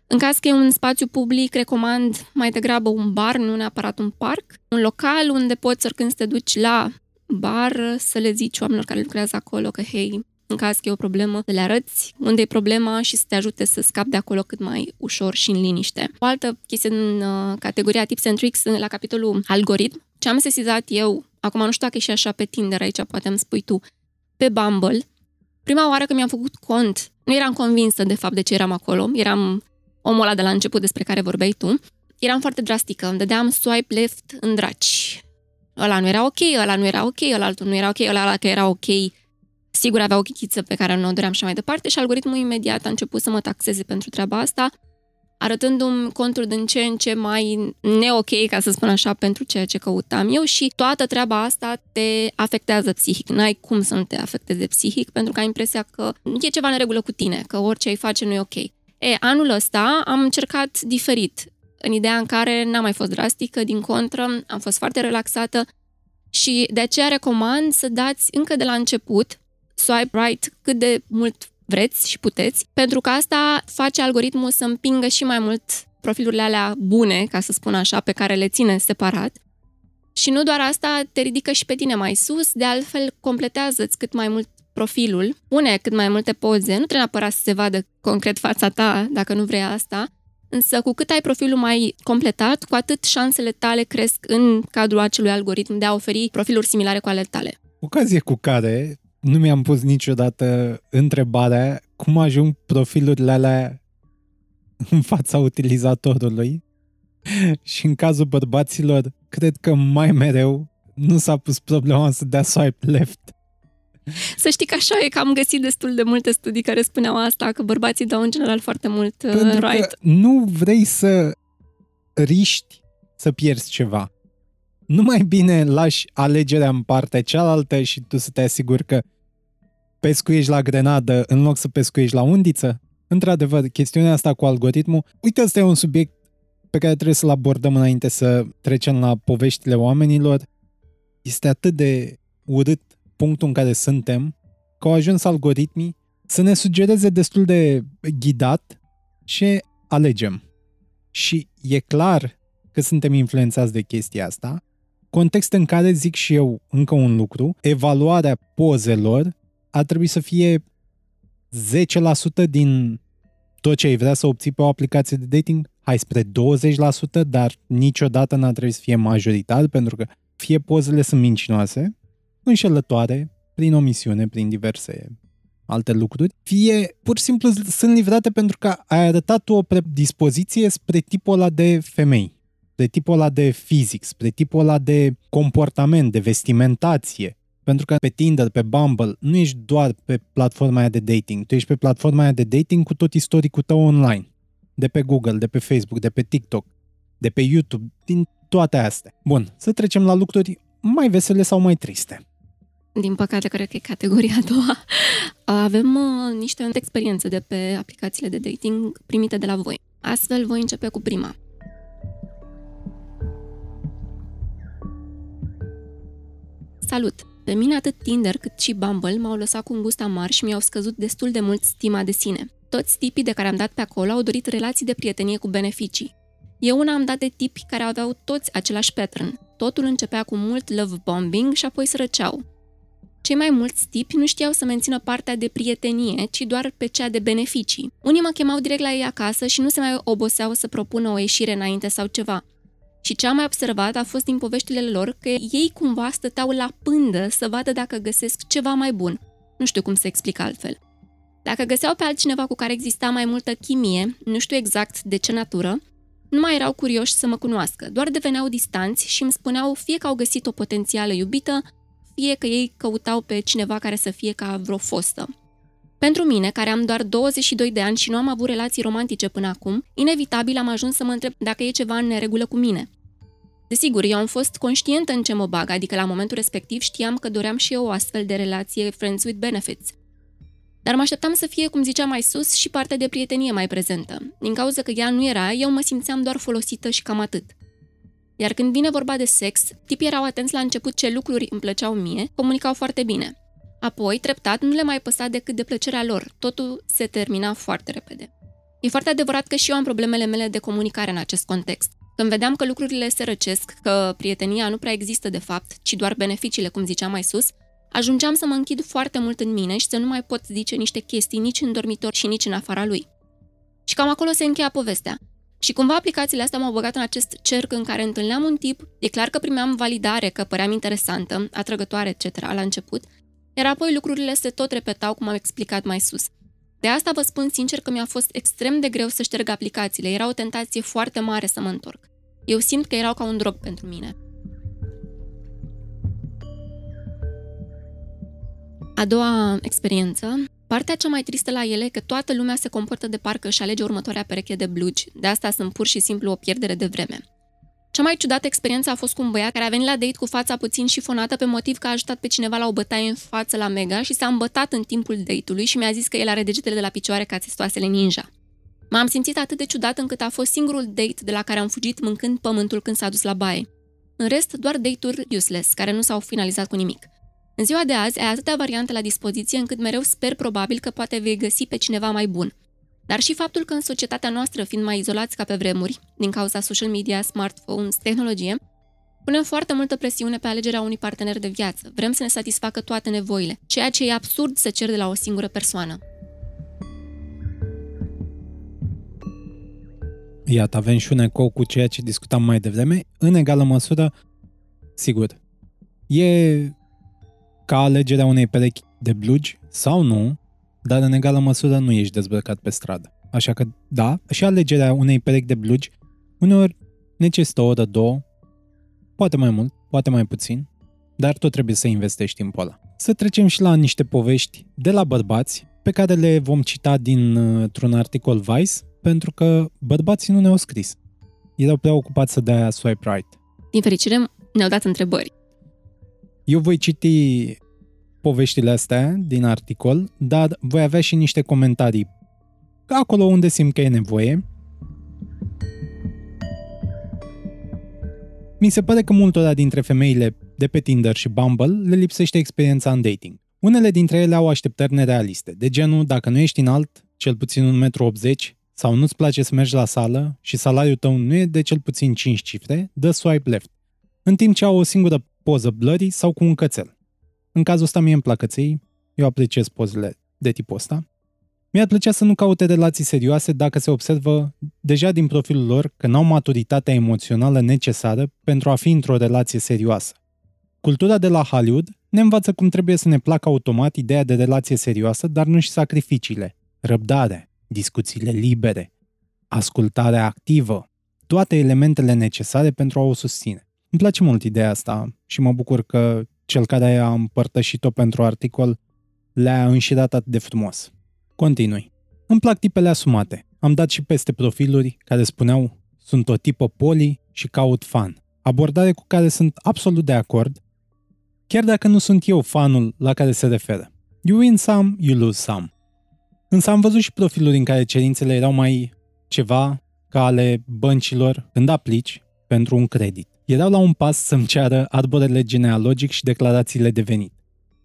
[SPEAKER 2] în caz că e un spațiu public, recomand mai degrabă un bar, nu neapărat un parc, un local unde poți oricând să te duci la bar să le zici oamenilor care lucrează acolo că, hei, în caz că e o problemă, să le arăți unde e problema și să te ajute să scapi de acolo cât mai ușor și în liniște. O altă chestie în uh, categoria Tips and Tricks, la capitolul algoritm, ce am sesizat eu, acum nu știu dacă e și așa pe Tinder, aici poate îmi spui tu, pe Bumble, prima oară când mi-am făcut cont, nu eram convinsă de fapt de ce eram acolo, eram omul ăla de la început despre care vorbeai tu, eram foarte drastică, îmi dădeam swipe left în draci. Ăla nu era ok, ăla nu era ok, ăla altul nu era ok, ăla, ăla că era ok, sigur avea o chichiță pe care nu o doream și mai departe și algoritmul imediat a început să mă taxeze pentru treaba asta, arătându-mi conturi din ce în ce mai ne-ok, ca să spun așa, pentru ceea ce căutam eu și toată treaba asta te afectează psihic. N-ai cum să nu te afecteze psihic, pentru că ai impresia că e ceva în regulă cu tine, că orice ai face nu e ok. E, anul ăsta am încercat diferit, în ideea în care n-am mai fost drastică, din contră, am fost foarte relaxată și de aceea recomand să dați încă de la început swipe right cât de mult vreți și puteți, pentru că asta face algoritmul să împingă și mai mult profilurile alea bune, ca să spun așa, pe care le ține separat. Și nu doar asta, te ridică și pe tine mai sus, de altfel completează-ți cât mai mult profilul, pune cât mai multe poze, nu trebuie neapărat să se vadă concret fața ta, dacă nu vrei asta, însă cu cât ai profilul mai completat, cu atât șansele tale cresc în cadrul acelui algoritm de a oferi profiluri similare cu ale tale.
[SPEAKER 1] Ocazie cu care nu mi-am pus niciodată întrebarea cum ajung profilurile alea în fața utilizatorului și în cazul bărbaților, cred că mai mereu nu s-a pus problema să dea swipe left.
[SPEAKER 2] Să știi că așa e că am găsit destul de multe studii care spuneau asta, că bărbații dau în general foarte mult uh,
[SPEAKER 1] Pentru
[SPEAKER 2] right.
[SPEAKER 1] Că nu vrei să riști să pierzi ceva. Nu mai bine lași alegerea în partea cealaltă și tu să te asiguri că pescuiești la grenadă în loc să pescuiești la undiță? într-adevăr, chestiunea asta cu algoritmul, uite, ăsta e un subiect pe care trebuie să-l abordăm înainte să trecem la poveștile oamenilor. Este atât de urât punctul în care suntem, că au ajuns algoritmii să ne sugereze destul de ghidat ce alegem. Și e clar că suntem influențați de chestia asta, context în care zic și eu încă un lucru, evaluarea pozelor ar trebui să fie 10% din tot ce ai vrea să obții pe o aplicație de dating, hai spre 20%, dar niciodată n-ar trebui să fie majoritar, pentru că fie pozele sunt mincinoase, înșelătoare, prin omisiune, prin diverse alte lucruri, fie pur și simplu sunt livrate pentru că ai arătat o predispoziție spre tipul ăla de femei, spre tipul ăla de fizic, spre tipul ăla de comportament, de vestimentație. Pentru că pe Tinder, pe Bumble, nu ești doar pe platforma aia de dating, tu ești pe platforma aia de dating cu tot istoricul tău online. De pe Google, de pe Facebook, de pe TikTok, de pe YouTube, din toate astea. Bun, să trecem la lucruri mai vesele sau mai triste
[SPEAKER 2] din păcate, cred că e categoria a doua, avem uh, niște experiențe de pe aplicațiile de dating primite de la voi. Astfel, voi începe cu prima. Salut! Pe mine atât Tinder cât și Bumble m-au lăsat cu un gust amar și mi-au scăzut destul de mult stima de sine. Toți tipii de care am dat pe acolo au dorit relații de prietenie cu beneficii. Eu una am dat de tipi care aveau toți același pattern. Totul începea cu mult love bombing și apoi sărăceau. Cei mai mulți tipi nu știau să mențină partea de prietenie, ci doar pe cea de beneficii. Unii mă chemau direct la ei acasă și nu se mai oboseau să propună o ieșire înainte sau ceva. Și ce am mai observat a fost din poveștile lor că ei cumva stăteau la pândă să vadă dacă găsesc ceva mai bun. Nu știu cum să explic altfel. Dacă găseau pe altcineva cu care exista mai multă chimie, nu știu exact de ce natură, nu mai erau curioși să mă cunoască, doar deveneau distanți și îmi spuneau fie că au găsit o potențială iubită, fie că ei căutau pe cineva care să fie ca vreo fostă. Pentru mine, care am doar 22 de ani și nu am avut relații romantice până acum, inevitabil am ajuns să mă întreb dacă e ceva în neregulă cu mine. Desigur, eu am fost conștientă în ce mă bag, adică la momentul respectiv știam că doream și eu o astfel de relație friends with benefits. Dar mă așteptam să fie, cum ziceam mai sus, și partea de prietenie mai prezentă. Din cauza că ea nu era, eu mă simțeam doar folosită și cam atât. Iar când vine vorba de sex, tipii erau atenți la început ce lucruri îmi plăceau mie, comunicau foarte bine. Apoi, treptat, nu le mai păsa decât de plăcerea lor. Totul se termina foarte repede. E foarte adevărat că și eu am problemele mele de comunicare în acest context. Când vedeam că lucrurile se răcesc, că prietenia nu prea există de fapt, ci doar beneficiile, cum ziceam mai sus, ajungeam să mă închid foarte mult în mine și să nu mai pot zice niște chestii nici în dormitor și nici în afara lui. Și cam acolo se încheia povestea. Și cumva aplicațiile astea m-au băgat în acest cerc în care întâlneam un tip, e clar că primeam validare, că păream interesantă, atrăgătoare, etc. la început, iar apoi lucrurile se tot repetau cum am explicat mai sus. De asta vă spun sincer că mi-a fost extrem de greu să șterg aplicațiile, era o tentație foarte mare să mă întorc. Eu simt că erau ca un drog pentru mine. A doua experiență Partea cea mai tristă la ele e că toată lumea se comportă de parcă și alege următoarea pereche de blugi. De asta sunt pur și simplu o pierdere de vreme. Cea mai ciudată experiență a fost cu un băiat care a venit la date cu fața puțin șifonată pe motiv că a ajutat pe cineva la o bătaie în față la Mega și s-a îmbătat în timpul date-ului și mi-a zis că el are degetele de la picioare ca testoasele ninja. M-am simțit atât de ciudat încât a fost singurul date de la care am fugit mâncând pământul când s-a dus la baie. În rest, doar date-uri useless, care nu s-au finalizat cu nimic. În ziua de azi ai atâtea variante la dispoziție încât mereu sper probabil că poate vei găsi pe cineva mai bun. Dar și faptul că în societatea noastră, fiind mai izolați ca pe vremuri, din cauza social media, smartphones, tehnologie, punem foarte multă presiune pe alegerea unui partener de viață. Vrem să ne satisfacă toate nevoile, ceea ce e absurd să cer de la o singură persoană.
[SPEAKER 1] Iată, avem și un ecou cu ceea ce discutam mai devreme. În egală măsură, sigur, e ca alegerea unei perechi de blugi sau nu, dar în egală măsură nu ești dezbrăcat pe stradă. Așa că, da, și alegerea unei perechi de blugi uneori necesită o oră, două, poate mai mult, poate mai puțin, dar tot trebuie să investești timpul ăla. Să trecem și la niște povești de la bărbați, pe care le vom cita dintr-un articol Vice, pentru că bărbații nu ne-au scris. Erau prea ocupați să dea swipe right.
[SPEAKER 2] Din fericire, ne-au dat întrebări.
[SPEAKER 1] Eu voi citi poveștile astea din articol, dar voi avea și niște comentarii acolo unde simt că e nevoie. Mi se pare că multora dintre femeile de pe Tinder și Bumble le lipsește experiența în dating. Unele dintre ele au așteptări nerealiste, de genul dacă nu ești înalt, cel puțin 1,80 m, sau nu-ți place să mergi la sală și salariul tău nu e de cel puțin 5 cifre, dă swipe left. În timp ce au o singură poză blurry sau cu un cățel. În cazul ăsta mie îmi plac căței, eu apreciez pozele de tipul ăsta. Mi-ar plăcea să nu caute relații serioase dacă se observă deja din profilul lor că n-au maturitatea emoțională necesară pentru a fi într-o relație serioasă. Cultura de la Hollywood ne învață cum trebuie să ne placă automat ideea de relație serioasă, dar nu și sacrificiile, răbdare, discuțiile libere, ascultarea activă, toate elementele necesare pentru a o susține. Îmi place mult ideea asta și mă bucur că cel care a împărtășit-o pentru articol le-a înșirat atât de frumos. Continui. Îmi plac tipele asumate. Am dat și peste profiluri care spuneau sunt o tipă poli și caut fan. Abordare cu care sunt absolut de acord, chiar dacă nu sunt eu fanul la care se referă. You win some, you lose some. Însă am văzut și profiluri în care cerințele erau mai ceva ca ale băncilor când aplici pentru un credit. Erau la un pas să-mi ceară arborele genealogic și declarațiile de venit.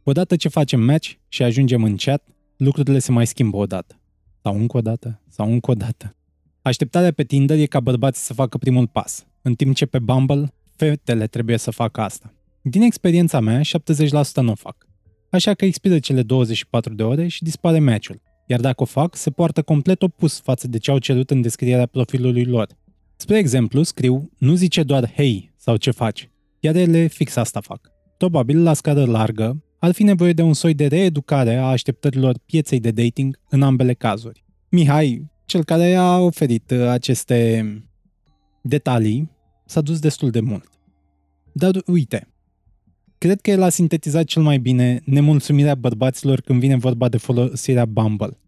[SPEAKER 1] Odată ce facem match și ajungem în chat, lucrurile se mai schimbă odată. Sau încă o dată, sau încă o dată. Așteptarea pe Tinder e ca bărbații să facă primul pas, în timp ce pe Bumble, fetele trebuie să facă asta. Din experiența mea, 70% nu o fac. Așa că expiră cele 24 de ore și dispare match-ul. Iar dacă o fac, se poartă complet opus față de ce au cerut în descrierea profilului lor. Spre exemplu, scriu, nu zice doar hei sau ce faci, iar ele fix asta fac. Probabil, la scară largă, ar fi nevoie de un soi de reeducare a așteptărilor pieței de dating în ambele cazuri. Mihai, cel care a oferit uh, aceste detalii, s-a dus destul de mult. Dar uite, cred că el a sintetizat cel mai bine nemulțumirea bărbaților când vine vorba de folosirea Bumble.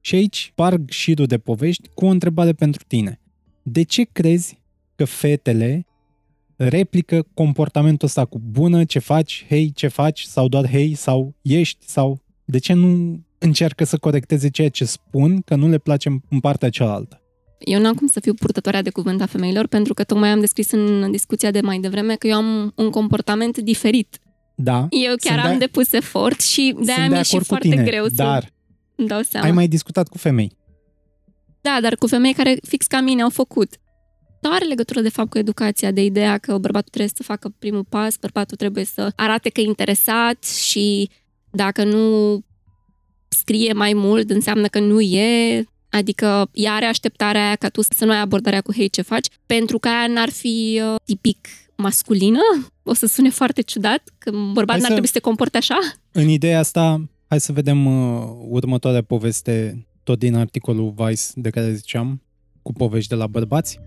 [SPEAKER 1] Și aici parg șirul de povești cu o întrebare pentru tine. De ce crezi că fetele replică comportamentul ăsta cu bună, ce faci, hei, ce faci, sau doar hei, sau ești, sau de ce nu încearcă să corecteze ceea ce spun, că nu le place în partea cealaltă?
[SPEAKER 2] Eu n-am cum să fiu purtătoarea de cuvânt a femeilor, pentru că tocmai am descris în discuția de mai devreme că eu am un comportament diferit.
[SPEAKER 1] Da.
[SPEAKER 2] Eu chiar am de... depus efort și de-aia mi-e și foarte
[SPEAKER 1] tine,
[SPEAKER 2] greu
[SPEAKER 1] dar
[SPEAKER 2] să dau seama.
[SPEAKER 1] ai mai discutat cu femei.
[SPEAKER 2] Da, dar cu femei care fix ca mine au făcut are legătură de fapt cu educația, de ideea că bărbatul trebuie să facă primul pas, bărbatul trebuie să arate că e interesat și dacă nu scrie mai mult, înseamnă că nu e, adică ea are așteptarea aia ca tu să nu ai abordarea cu hei ce faci, pentru că aia n-ar fi uh, tipic masculină, o să sune foarte ciudat, că bărbatul n-ar să... trebui să se comporte așa.
[SPEAKER 1] În ideea asta, hai să vedem uh, următoarea poveste, tot din articolul Vice de care ziceam, cu povești de la bărbați.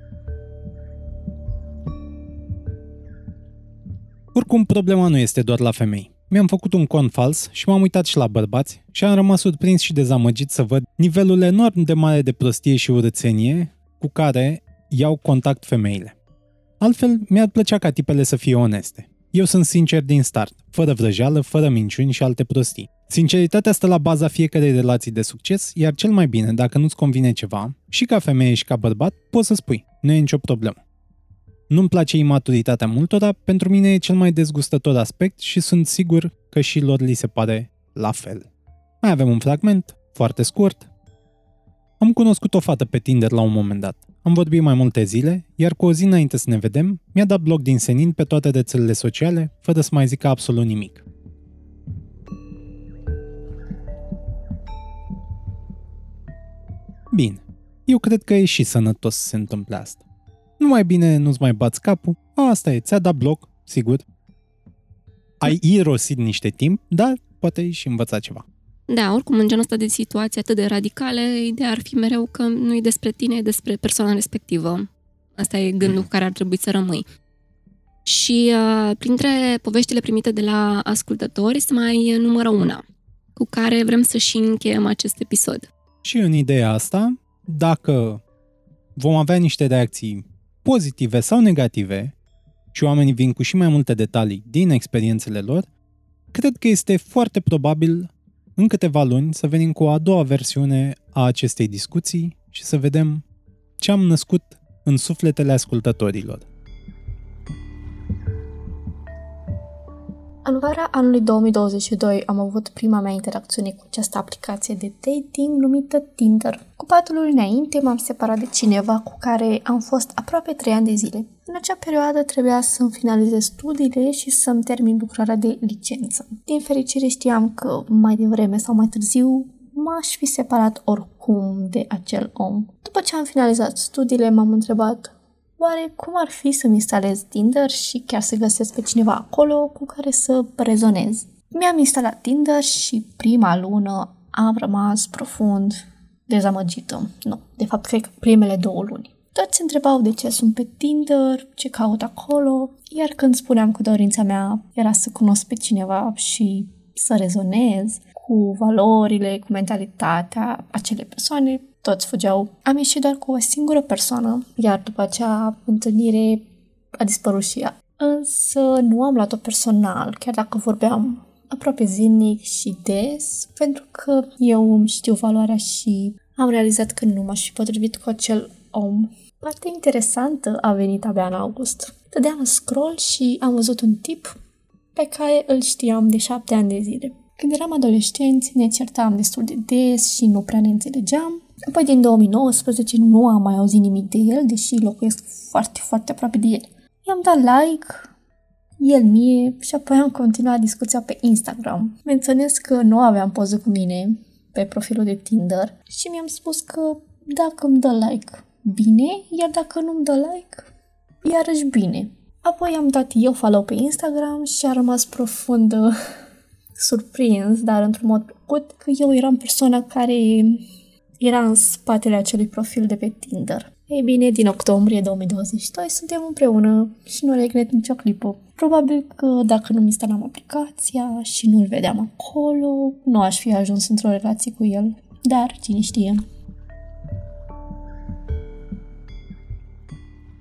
[SPEAKER 1] Oricum, problema nu este doar la femei. Mi-am făcut un cont fals și m-am uitat și la bărbați și am rămas surprins și dezamăgit să văd nivelul enorm de mare de prostie și urățenie cu care iau contact femeile. Altfel, mi-ar plăcea ca tipele să fie oneste. Eu sunt sincer din start, fără vrăjeală, fără minciuni și alte prostii. Sinceritatea stă la baza fiecarei relații de succes, iar cel mai bine, dacă nu-ți convine ceva, și ca femeie și ca bărbat, poți să spui, nu e nicio problemă. Nu-mi place imaturitatea multora, pentru mine e cel mai dezgustător aspect și sunt sigur că și lor li se pare la fel. Mai avem un fragment, foarte scurt. Am cunoscut o fată pe Tinder la un moment dat. Am vorbit mai multe zile, iar cu o zi înainte să ne vedem, mi-a dat blog din senin pe toate rețelele sociale, fără să mai zică absolut nimic. Bine, eu cred că e și sănătos să se întâmple asta nu mai bine nu-ți mai bați capul, asta e, ți-a dat bloc, sigur. Ai irosit niște timp, dar poate ai și învățat ceva.
[SPEAKER 2] Da, oricum, în genul ăsta de situații atât de radicale, ideea ar fi mereu că nu e despre tine, e despre persoana respectivă. Asta e gândul mm. cu care ar trebui să rămâi. Și uh, printre poveștile primite de la ascultători se mai numără una, cu care vrem să și încheiem acest episod.
[SPEAKER 1] Și în ideea asta, dacă vom avea niște reacții pozitive sau negative, și oamenii vin cu și mai multe detalii din experiențele lor, cred că este foarte probabil în câteva luni să venim cu a doua versiune a acestei discuții și să vedem ce am născut în sufletele ascultătorilor.
[SPEAKER 3] În vara anului 2022 am avut prima mea interacțiune cu această aplicație de dating numită Tinder. Cu patru luni înainte m-am separat de cineva cu care am fost aproape trei ani de zile. În acea perioadă trebuia să-mi finalizez studiile și să-mi termin lucrarea de licență. Din fericire știam că mai devreme sau mai târziu m-aș fi separat oricum de acel om. După ce am finalizat studiile, m-am întrebat oare cum ar fi să-mi instalez Tinder și chiar să găsesc pe cineva acolo cu care să rezonez. Mi-am instalat Tinder și prima lună am rămas profund dezamăgită. Nu, de fapt, cred că primele două luni. Toți se întrebau de ce sunt pe Tinder, ce caut acolo, iar când spuneam că dorința mea era să cunosc pe cineva și să rezonez cu valorile, cu mentalitatea acelei persoane, toți fugeau. Am ieșit doar cu o singură persoană, iar după acea întâlnire a dispărut și ea. Însă nu am luat-o personal, chiar dacă vorbeam aproape zilnic și des, pentru că eu îmi știu valoarea și am realizat că nu m-aș fi potrivit cu acel om. Partea interesantă a venit abia în august. Dădeam în scroll și am văzut un tip pe care îl știam de șapte ani de zile. Când eram adolescenți, ne certam destul de des și nu prea ne înțelegeam. Apoi, din 2019, nu am mai auzit nimic de el, deși locuiesc foarte, foarte aproape de el. I-am dat like, el mie și apoi am continuat discuția pe Instagram. Menționez că nu aveam poză cu mine pe profilul de Tinder și mi-am spus că dacă îmi dă like, bine, iar dacă nu-mi dă like, iarăși bine. Apoi am dat eu follow pe Instagram și a rămas profund surprins, dar într-un mod plăcut, că eu eram persoana care era în spatele acelui profil de pe Tinder. Ei bine, din octombrie 2022 suntem împreună și nu regret nicio clipă. Probabil că dacă nu-mi instalam aplicația și nu-l vedeam acolo, nu aș fi ajuns într-o relație cu el. Dar, cine știe.